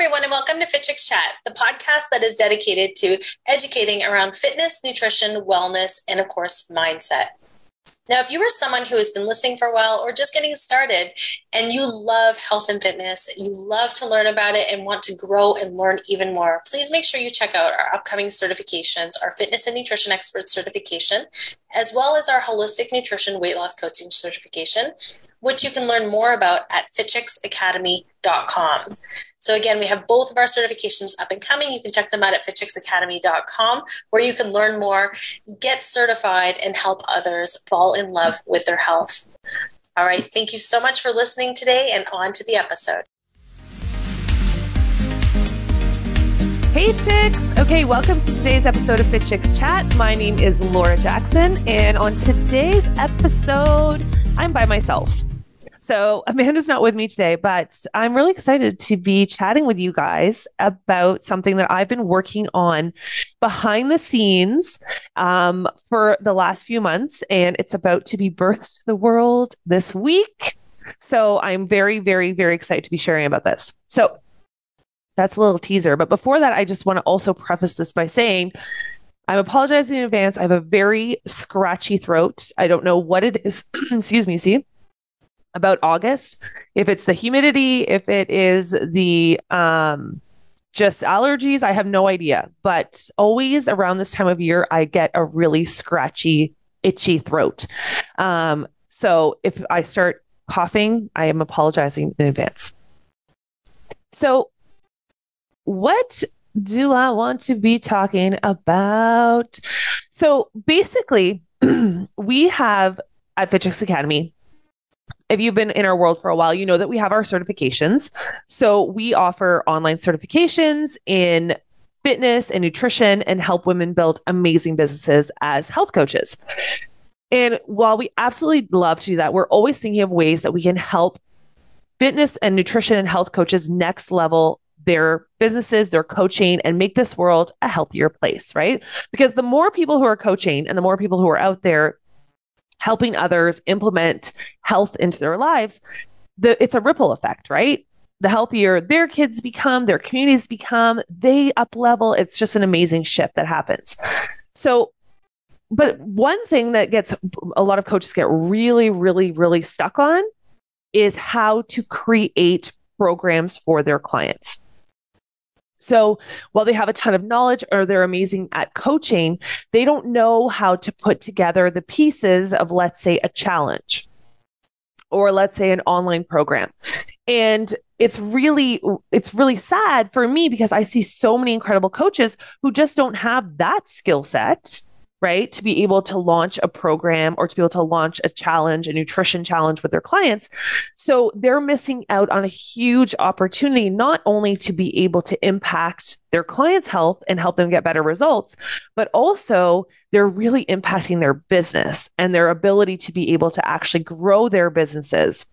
everyone, and welcome to Fit Chicks Chat, the podcast that is dedicated to educating around fitness, nutrition, wellness, and of course, mindset. Now, if you are someone who has been listening for a while or just getting started and you love health and fitness, you love to learn about it and want to grow and learn even more, please make sure you check out our upcoming certifications, our fitness and nutrition expert certification, as well as our holistic nutrition weight loss coaching certification, which you can learn more about at fitchicksacademy.com. So again, we have both of our certifications up and coming. You can check them out at fitchicksacademy.com where you can learn more, get certified, and help others fall in love with their health. All right. Thank you so much for listening today and on to the episode. Hey chicks! Okay, welcome to today's episode of Fit Chicks Chat. My name is Laura Jackson, and on today's episode, I'm by myself. So Amanda's not with me today, but I'm really excited to be chatting with you guys about something that I've been working on behind the scenes um, for the last few months, and it's about to be birthed to the world this week. So I'm very, very, very excited to be sharing about this. So that's a little teaser. But before that, I just want to also preface this by saying I'm apologizing in advance. I have a very scratchy throat. I don't know what it is. Excuse me. See? about August. If it's the humidity, if it is the um, just allergies, I have no idea. But always around this time of year, I get a really scratchy, itchy throat. Um, so if I start coughing, I am apologizing in advance. So, what do I want to be talking about? So, basically, we have at Fit Chicks Academy if you've been in our world for a while, you know that we have our certifications. So we offer online certifications in fitness and nutrition and help women build amazing businesses as health coaches. And while we absolutely love to do that, we're always thinking of ways that we can help fitness and nutrition and health coaches next level their businesses, their coaching, and make this world a healthier place, right? Because the more people who are coaching and the more people who are out there helping others implement health into their lives, the, it's a ripple effect, right? The healthier their kids become, their communities become, they up level. It's just an amazing shift that happens. So, but one thing that gets a lot of coaches get really, really, really stuck on is how to create programs for their clients. So while they have a ton of knowledge or they're amazing at coaching, they don't know how to put together the pieces of, let's say, a challenge or let's say an online program. And it's really it's really sad for me because I see so many incredible coaches who just don't have that skill set right? To be able to launch a program or to be able to launch a challenge, a nutrition challenge with their clients. So they're missing out on a huge opportunity, not only to be able to impact their clients' health and help them get better results, but also they're really impacting their business and their ability to be able to actually grow their businesses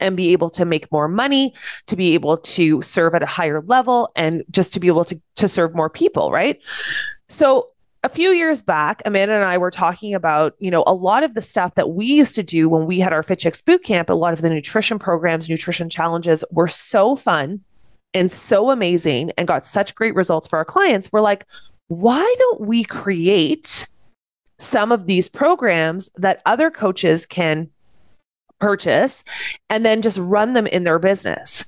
and be able to make more money, to be able to serve at a higher level, and just to be able to, to serve more people, right? So a few years back, Amanda and I were talking about, you know, a lot of the stuff that we used to do when we had our Fit Chicks boot camp, a lot of the nutrition programs, nutrition challenges were so fun and so amazing and got such great results for our clients. We're like, why don't we create some of these programs that other coaches can purchase and then just run them in their business?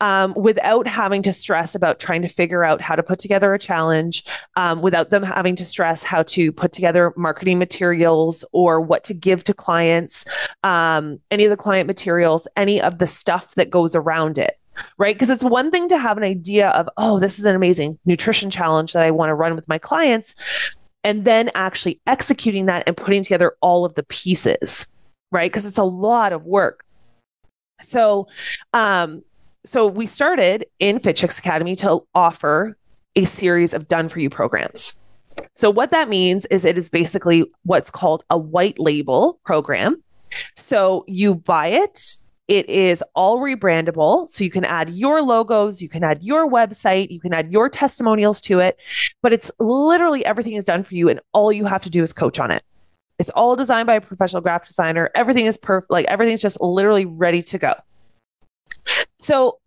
Um, without having to stress about trying to figure out how to put together a challenge, um, without them having to stress how to put together marketing materials or what to give to clients, um, any of the client materials, any of the stuff that goes around it. Right. Because it's one thing to have an idea of, oh, this is an amazing nutrition challenge that I want to run with my clients. And then actually executing that and putting together all of the pieces. Right. Because it's a lot of work. So, um, so we started in Fit Chicks Academy to offer a series of done for you programs. So what that means is it is basically what's called a white label program. So you buy it, it is all rebrandable. So you can add your logos, you can add your website, you can add your testimonials to it, but it's literally everything is done for you and all you have to do is coach on it. It's all designed by a professional graphic designer. Everything is perfect. Like everything's just literally ready to go. So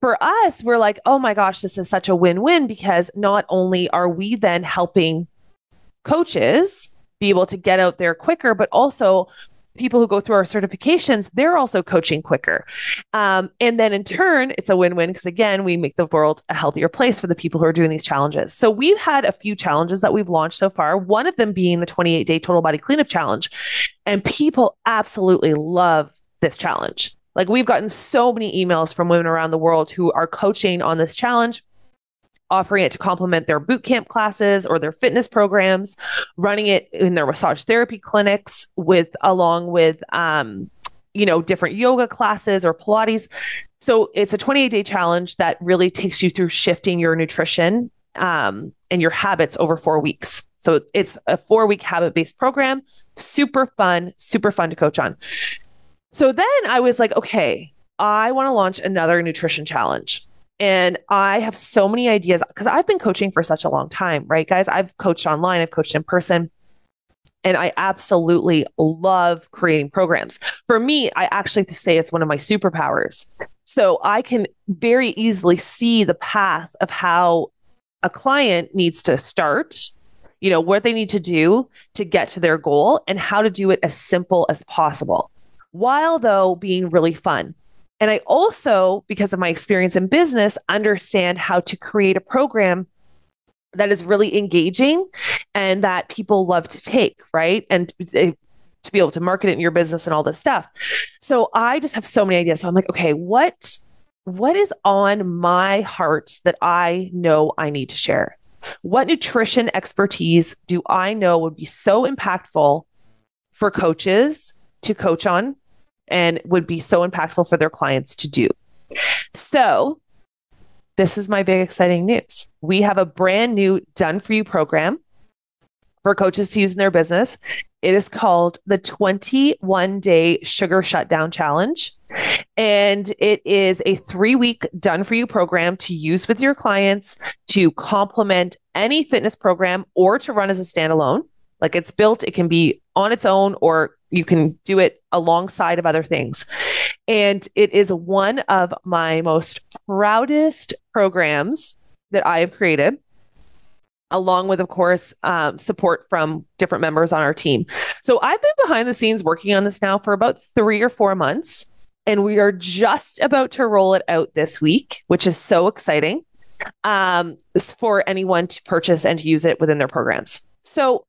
for us, we're like, oh my gosh, this is such a win win because not only are we then helping coaches be able to get out there quicker, but also people who go through our certifications, they're also coaching quicker. Um, and then in turn, it's a win win because again, we make the world a healthier place for the people who are doing these challenges. So we've had a few challenges that we've launched so far, one of them being the 28 day total body cleanup challenge. And people absolutely love this challenge. Like we've gotten so many emails from women around the world who are coaching on this challenge offering it to complement their boot camp classes or their fitness programs, running it in their massage therapy clinics with along with um, you know different yoga classes or Pilates. So it's a 28 day challenge that really takes you through shifting your nutrition um, and your habits over four weeks. So it's a four week habit based program, super fun, super fun to coach on. So then I was like, okay, I want to launch another nutrition challenge. And I have so many ideas because I've been coaching for such a long time, right, guys? I've coached online, I've coached in person. And I absolutely love creating programs. For me, I actually say it's one of my superpowers. So I can very easily see the path of how a client needs to start, you know, what they need to do to get to their goal and how to do it as simple as possible, while though being really fun. And I also, because of my experience in business, understand how to create a program that is really engaging and that people love to take, right? And eh, to be able to market it in your business and all this stuff. So I just have so many ideas. So I'm like, okay, what what is on my heart that I know I need to share? What nutrition expertise do I know would be so impactful for coaches to coach on and would be so impactful for their clients to do. So, this is my big exciting news. We have a brand new done for you program for coaches to use in their business. It is called the 21 day sugar shutdown challenge. And it is a three week done for you program to use with your clients to complement any fitness program or to run as a standalone. Like it's built, it can be on its own or you can do it alongside of other things. And it is one of my most proudest programs that I have created, along with, of course, um, support from different members on our team. So I've been behind the scenes working on this now for about three or four months. And we are just about to roll it out this week, which is so exciting um, for anyone to purchase and use it within their programs. So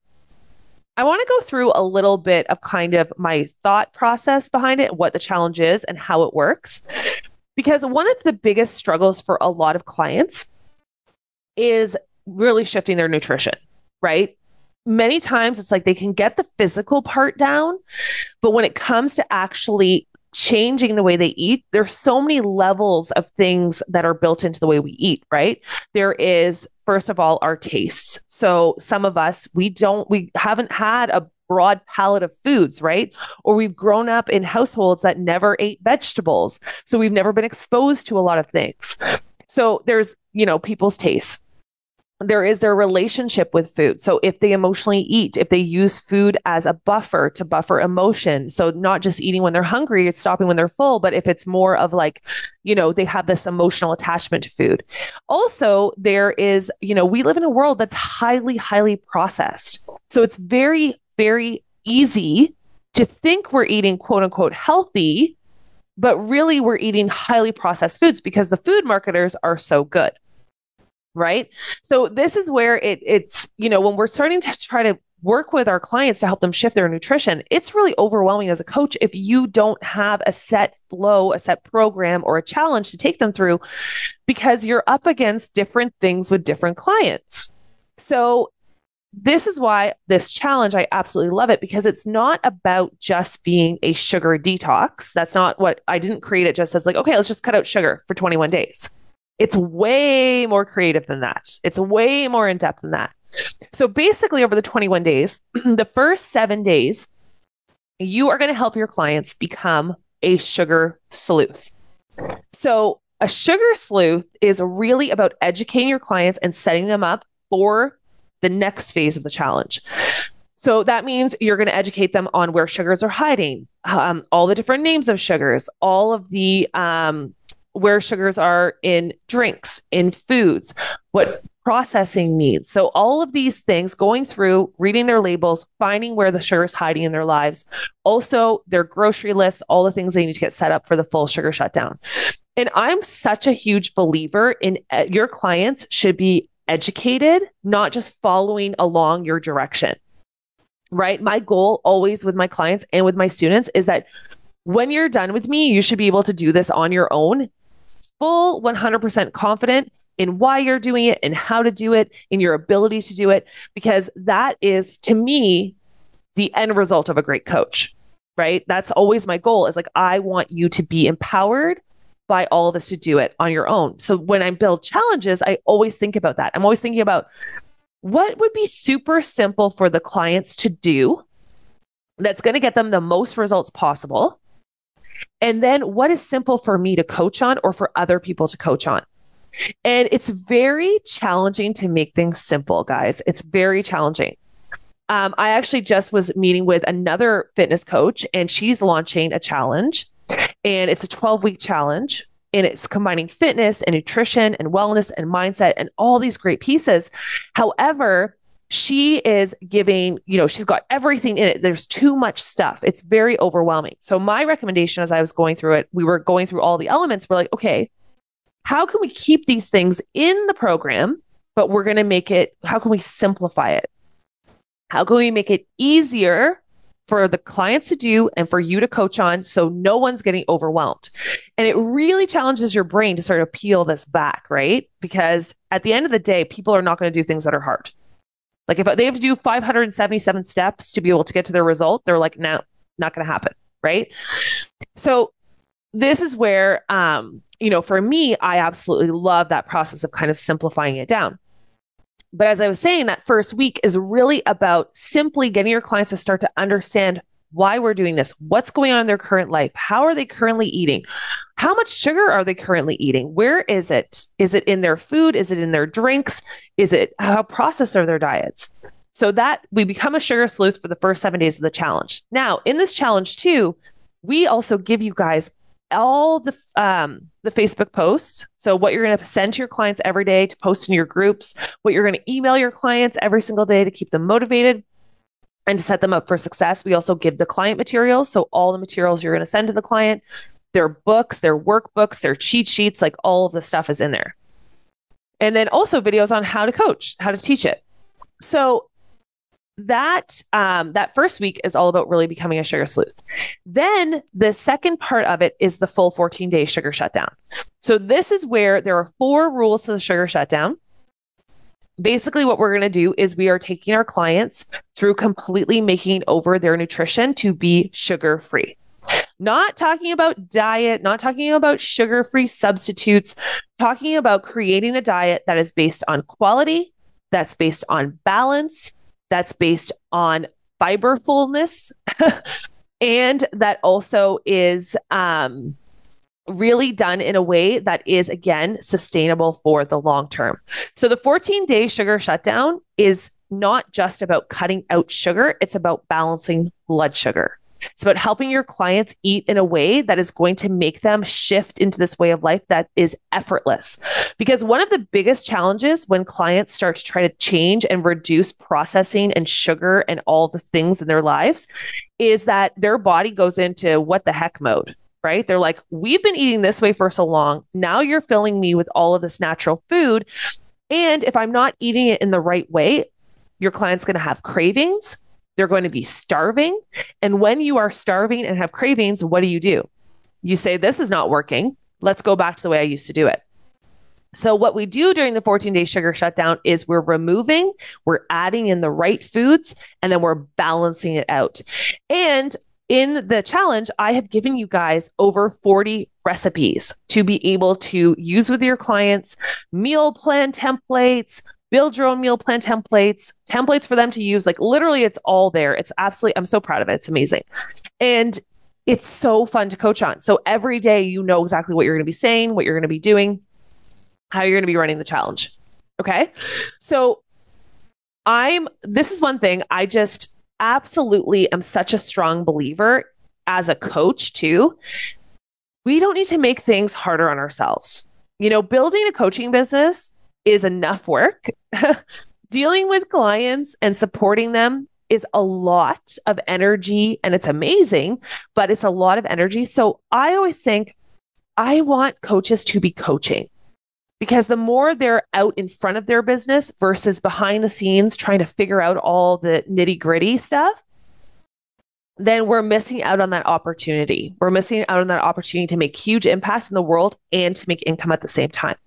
I want to go through a little bit of kind of my thought process behind it, what the challenge is, and how it works. Because one of the biggest struggles for a lot of clients is really shifting their nutrition, right? Many times it's like they can get the physical part down, but when it comes to actually changing the way they eat, there's so many levels of things that are built into the way we eat, right? There is, first of all, our tastes. So some of us, we don't, we haven't had a broad palette of foods, right? Or we've grown up in households that never ate vegetables. So we've never been exposed to a lot of things. So there's, you know, people's tastes there is their relationship with food. So if they emotionally eat, if they use food as a buffer to buffer emotion, so not just eating when they're hungry, it's stopping when they're full, but if it's more of like, you know, they have this emotional attachment to food. Also, there is, you know, we live in a world that's highly, highly processed. So it's very, very easy to think we're eating quote unquote healthy, but really we're eating highly processed foods because the food marketers are so good right so this is where it it's you know when we're starting to try to work with our clients to help them shift their nutrition it's really overwhelming as a coach if you don't have a set flow a set program or a challenge to take them through because you're up against different things with different clients so this is why this challenge, I absolutely love it because it's not about just being a sugar detox. That's not what I didn't create it just as like, okay, let's just cut out sugar for 21 days. It's way more creative than that. It's way more in depth than that. So basically, over the 21 days, the first seven days, you are going to help your clients become a sugar sleuth. So, a sugar sleuth is really about educating your clients and setting them up for the next phase of the challenge. So that means you're going to educate them on where sugars are hiding, um, all the different names of sugars, all of the um, where sugars are in drinks, in foods, what processing needs. So, all of these things going through, reading their labels, finding where the sugar is hiding in their lives, also their grocery lists, all the things they need to get set up for the full sugar shutdown. And I'm such a huge believer in uh, your clients should be educated, not just following along your direction. Right? My goal always with my clients and with my students is that when you're done with me, you should be able to do this on your own, full 100% confident in why you're doing it and how to do it, in your ability to do it, because that is to me the end result of a great coach, right? That's always my goal is like, I want you to be empowered by all of this to do it on your own. So when I build challenges, I always think about that. I'm always thinking about what would be super simple for the clients to do that's going to get them the most results possible. And then what is simple for me to coach on or for other people to coach on? And it's very challenging to make things simple, guys. It's very challenging. Um, I actually just was meeting with another fitness coach, and she's launching a challenge, and it's a 12 week challenge. And it's combining fitness and nutrition and wellness and mindset and all these great pieces. However, she is giving, you know, she's got everything in it. There's too much stuff. It's very overwhelming. So, my recommendation as I was going through it, we were going through all the elements. We're like, okay, how can we keep these things in the program, but we're going to make it, how can we simplify it? How can we make it easier for the clients to do and for you to coach on so no one's getting overwhelmed. And it really challenges your brain to sort of peel this back, right? Because at the end of the day, people are not going to do things that are hard. Like if they have to do 577 steps to be able to get to their result, they're like, no, not going to happen, right? So this is where um you know, for me, I absolutely love that process of kind of simplifying it down. But as I was saying, that first week is really about simply getting your clients to start to understand why we're doing this, what's going on in their current life, how are they currently eating, how much sugar are they currently eating, where is it? Is it in their food? Is it in their drinks? Is it how processed are their diets? So that we become a sugar sleuth for the first seven days of the challenge. Now, in this challenge, too, we also give you guys all the um, the Facebook posts. So what you're going to send to your clients every day to post in your groups, what you're going to email your clients every single day to keep them motivated and to set them up for success. We also give the client materials. So all the materials you're going to send to the client, their books, their workbooks, their cheat sheets, like all of the stuff is in there. And then also videos on how to coach, how to teach it. So that um, that first week is all about really becoming a sugar sleuth. Then the second part of it is the full 14 day sugar shutdown. So this is where there are four rules to the sugar shutdown. Basically, what we're going to do is we are taking our clients through completely making over their nutrition to be sugar free. Not talking about diet, not talking about sugar free substitutes, talking about creating a diet that is based on quality, that's based on balance, that's based on fiber fullness and that also is um, really done in a way that is again sustainable for the long term. So the 14 day sugar shutdown is not just about cutting out sugar, it's about balancing blood sugar. It's about helping your clients eat in a way that is going to make them shift into this way of life that is effortless. Because one of the biggest challenges when clients start to try to change and reduce processing and sugar and all the things in their lives is that their body goes into what the heck mode right? They're like, we've been eating this way for so long. Now you're filling me with all of this natural food. And if I'm not eating it in the right way, your client's going to have cravings. They're going to be starving. And when you are starving and have cravings, what do you do? You say, This is not working. Let's go back to the way I used to do it. So, what we do during the 14 day sugar shutdown is we're removing, we're adding in the right foods, and then we're balancing it out. And in the challenge, I have given you guys over 40 recipes to be able to use with your clients, meal plan templates, build your own meal plan templates, templates for them to use. Like literally, it's all there. It's absolutely, I'm so proud of it. It's amazing. And it's so fun to coach on. So every day, you know exactly what you're going to be saying, what you're going to be doing, how you're going to be running the challenge. Okay. So I'm, this is one thing I just absolutely am such a strong believer as a coach too we don't need to make things harder on ourselves. You know, building a coaching business is enough work. Dealing with clients and supporting them is a lot of energy and it's amazing, but it's a lot of energy. So I always think I want coaches to be coaching because the more they're out in front of their business versus behind the scenes trying to figure out all the nitty gritty stuff, then we're missing out on that opportunity. We're missing out on that opportunity to make huge impact in the world and to make income at the same time.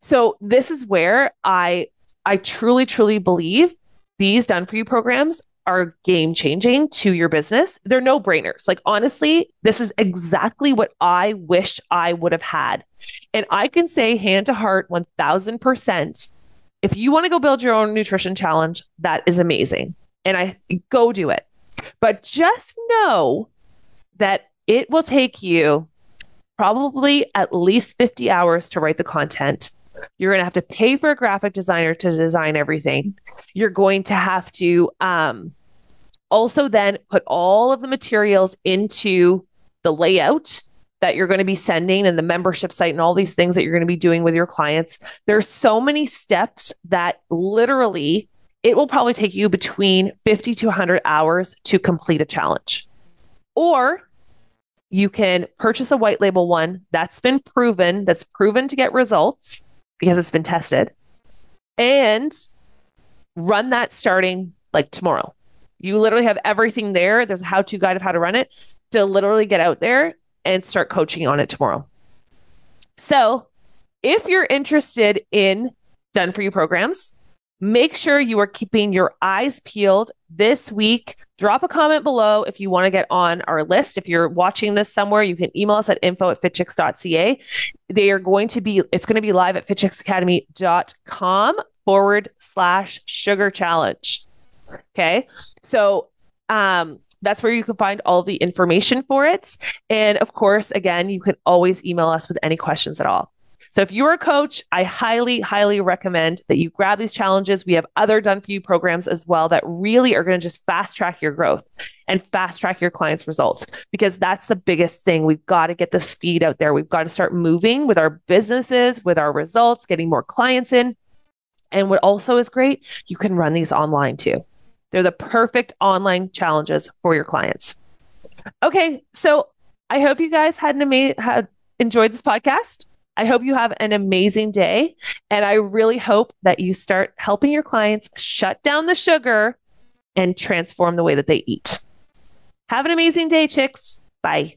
So this is where I I truly truly believe these done for you programs are game changing to your business. They're no brainers. Like, honestly, this is exactly what I wish I would have had. And I can say, hand to heart, 1000%, if you want to go build your own nutrition challenge, that is amazing. And I go do it. But just know that it will take you probably at least 50 hours to write the content. You're going to have to pay for a graphic designer to design everything. You're going to have to um, also then put all of the materials into the layout that you're going to be sending and the membership site and all these things that you're going to be doing with your clients. There's so many steps that literally it will probably take you between 50 to 100 hours to complete a challenge. Or you can purchase a white label one that's been proven, that's proven to get results because it's been tested, and run that starting like tomorrow. You literally have everything there. There's a how to guide of how to run it to literally get out there and start coaching on it tomorrow. So, if you're interested in done for you programs, make sure you are keeping your eyes peeled this week. Drop a comment below if you want to get on our list. If you're watching this somewhere, you can email us at info at fitchicks.ca. They are going to be, it's going to be live at fitchicksacademy.com forward slash sugar challenge. Okay. So, um, that's where you can find all the information for it. And of course, again, you can always email us with any questions at all. So if you're a coach, I highly, highly recommend that you grab these challenges. We have other done for you programs as well that really are going to just fast track your growth and fast track your clients' results because that's the biggest thing. We've got to get the speed out there. We've got to start moving with our businesses, with our results, getting more clients in. And what also is great, you can run these online too. They're the perfect online challenges for your clients. Okay, so I hope you guys had an ama- had enjoyed this podcast. I hope you have an amazing day. And I really hope that you start helping your clients shut down the sugar and transform the way that they eat. Have an amazing day, chicks. Bye.